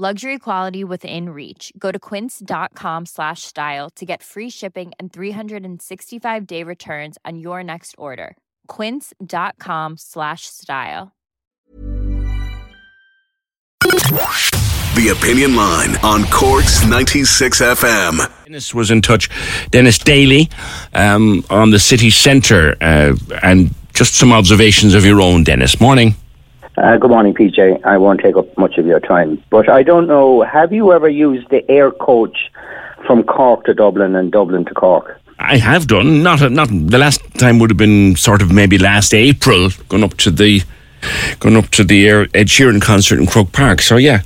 Luxury quality within reach. Go to quince.com slash style to get free shipping and 365 day returns on your next order. Quince.com slash style. The Opinion Line on Corks 96 FM. Denis was in touch, Denis Daly, um, on the city centre, uh, and just some observations of your own, Denis. Morning. Uh, good morning, PJ. I won't take up much of your time, but I don't know. Have you ever used the air coach from Cork to Dublin and Dublin to Cork? I have done. Not not the last time would have been sort of maybe last April, going up to the going up to the Ed Sheeran concert in Croke Park. So yeah,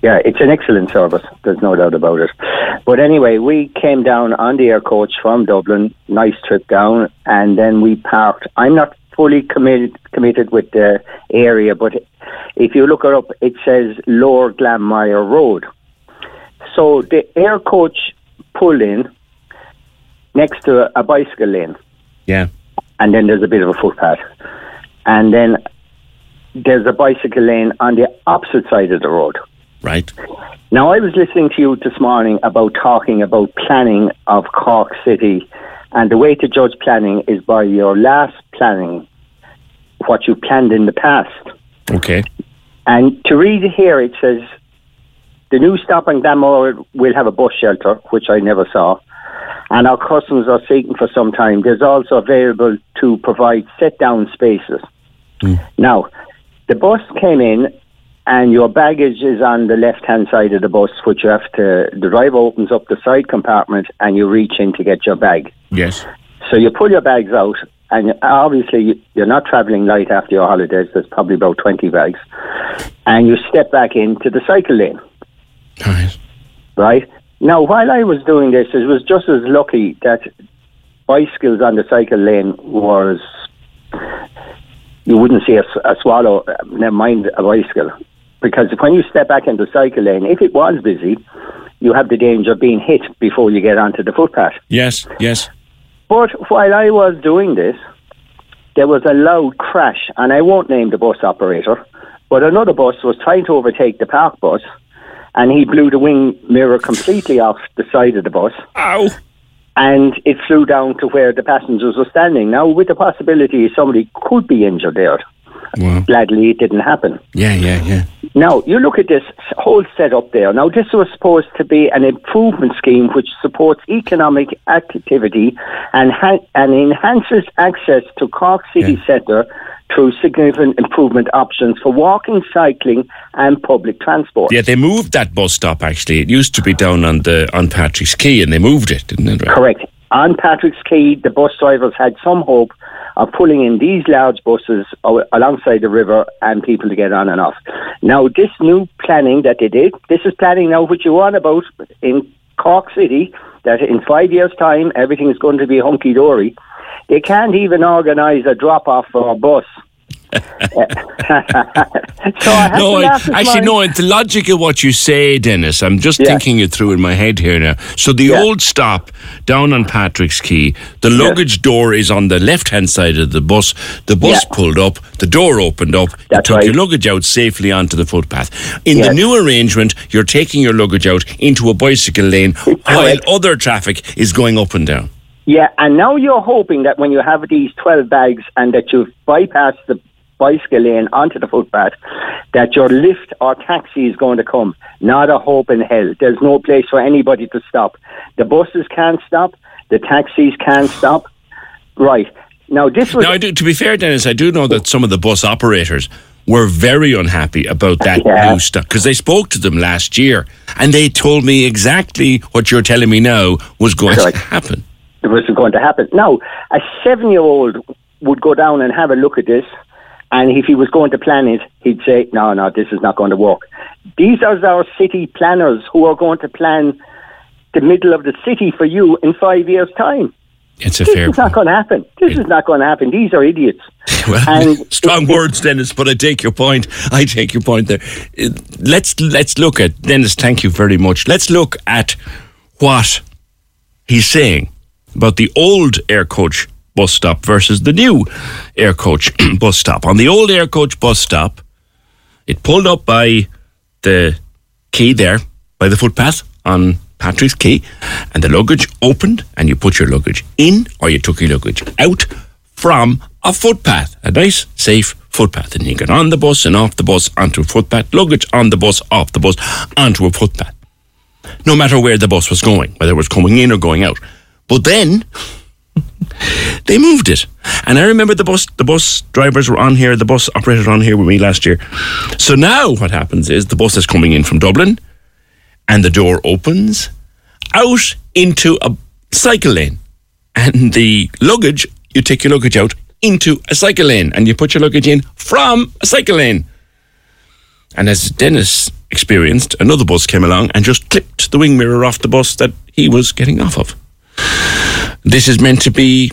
Yeah, it's an excellent service. There's no doubt about it. But anyway, we came down on the air coach from Dublin. Nice trip down, and then we parked. I'm not fully committed committed with the area, but if you look it up, it says Lower Glanmire Road. So the air coach pulled in next to a bicycle lane, yeah. and then there's a bit of a footpath, and then there's a bicycle lane on the opposite side of the road. Right. Now, I was listening to you this morning about talking about planning of Cork City, and the way to judge planning is by your last planning, what you planned in the past. Okay. And to read here, it says the new stop in Glanmire will have a bus shelter, which I never saw, and our customers are seeking for some time. There's also available to provide set down spaces. Hmm. Now, the bus came in and your baggage is on the left hand side of the bus, which you have to, the driver opens up the side compartment and you reach in to get your bag. Yes. So you pull your bags out, and obviously you- you're not travelling light after your holidays. There's probably about 20 bags. And you step back into the cycle lane, right. right? Now, while I was doing this, it was just as lucky that bicycles on the cycle lane was, you wouldn't see a swallow, uh, never mind a bicycle. Because when you step back into the cycle lane, if it was busy, you have the danger of being hit before you get onto the footpath. Yes. Yes. But while I was doing this, there was a loud crash, and I won't name the bus operator, but another bus was trying to overtake the park bus, and he blew the wing mirror completely off the side of the bus, Ow. and it flew down to where the passengers were standing. Now, with the possibility somebody could be injured there. Wow. Gladly, it didn't happen. Yeah. Yeah. Yeah. Now, you look at this whole setup there. Now, this was supposed to be an improvement scheme which supports economic activity and, ha- and enhances access to Cork City Yeah. Centre through significant improvement options for walking, cycling, and public transport. Yeah. They moved that bus stop. Actually, it used to be down on the on Patrick's Quay, and they moved it, didn't it? Correct. On Patrick's Quay, the bus drivers had some hope of pulling in these large buses alongside the river and people to get on and off. Now, this new planning that they did, this is planning now which you want about in Cork City, that in five years' time everything is going to be hunky dory. They can't even organise a drop off for a bus. So I No, I, actually, morning. no. It's the logic of what you say, Denis. I'm just Yeah. thinking it through in my head here now. So the Yeah. old stop down on Patrick's Quay, the luggage door is on the left-hand side of the bus. The bus Yeah. pulled up, the door opened up. you took right. your luggage out safely onto the footpath. In the new arrangement, you're taking your luggage out into a bicycle lane while other traffic is going up and down. Yeah, and now you're hoping that when you have these 12 bags and that you've bypassed the bicycle lane onto the footpath, that your lift or taxi is going to come. Not a hope in hell. There's no place for anybody to stop. The buses can't stop. The taxis can't stop. Right. Now, this was. Now, I do, to be fair, Denis, I do know that some of the bus operators were very unhappy about that Yeah. new stuff because they spoke to them last year and they told me exactly what you're telling me now was going Right. to happen. it wasn't going to happen. Now, a seven year old would go down and have a look at this, and if he was going to plan it, he'd say, No, no, this is not going to work. These are our city planners who are going to plan the middle of the city for you in five years' time. It's a This fair is not going to happen. This is not going to happen. These are idiots. Well, And strong it- words, Denis, but I take your point. I take your point there. Let's let's look at Denis. Thank you very much. Let's look at what he's saying about the old air coach bus stop versus the new air coach bus stop. On the old air coach bus stop, it pulled up by the quay there, by the footpath on Patrick's Quay, and the luggage opened, and you put your luggage in, or you took your luggage out from a footpath, a nice, safe footpath. And you get on the bus and off the bus onto a footpath, luggage on the bus, off the bus, onto a footpath. No matter where the bus was going, whether it was coming in or going out. But then they moved it. And I remember the bus the bus drivers were on here, the bus operators were on here with me last year. So now what happens is the bus is coming in from Dublin and the door opens out into a cycle lane. And the luggage, you take your luggage out into a cycle lane and you put your luggage in from a cycle lane. And as Denis experienced, another bus came along and just clipped the wing mirror off the bus that he was getting off of. This is meant to be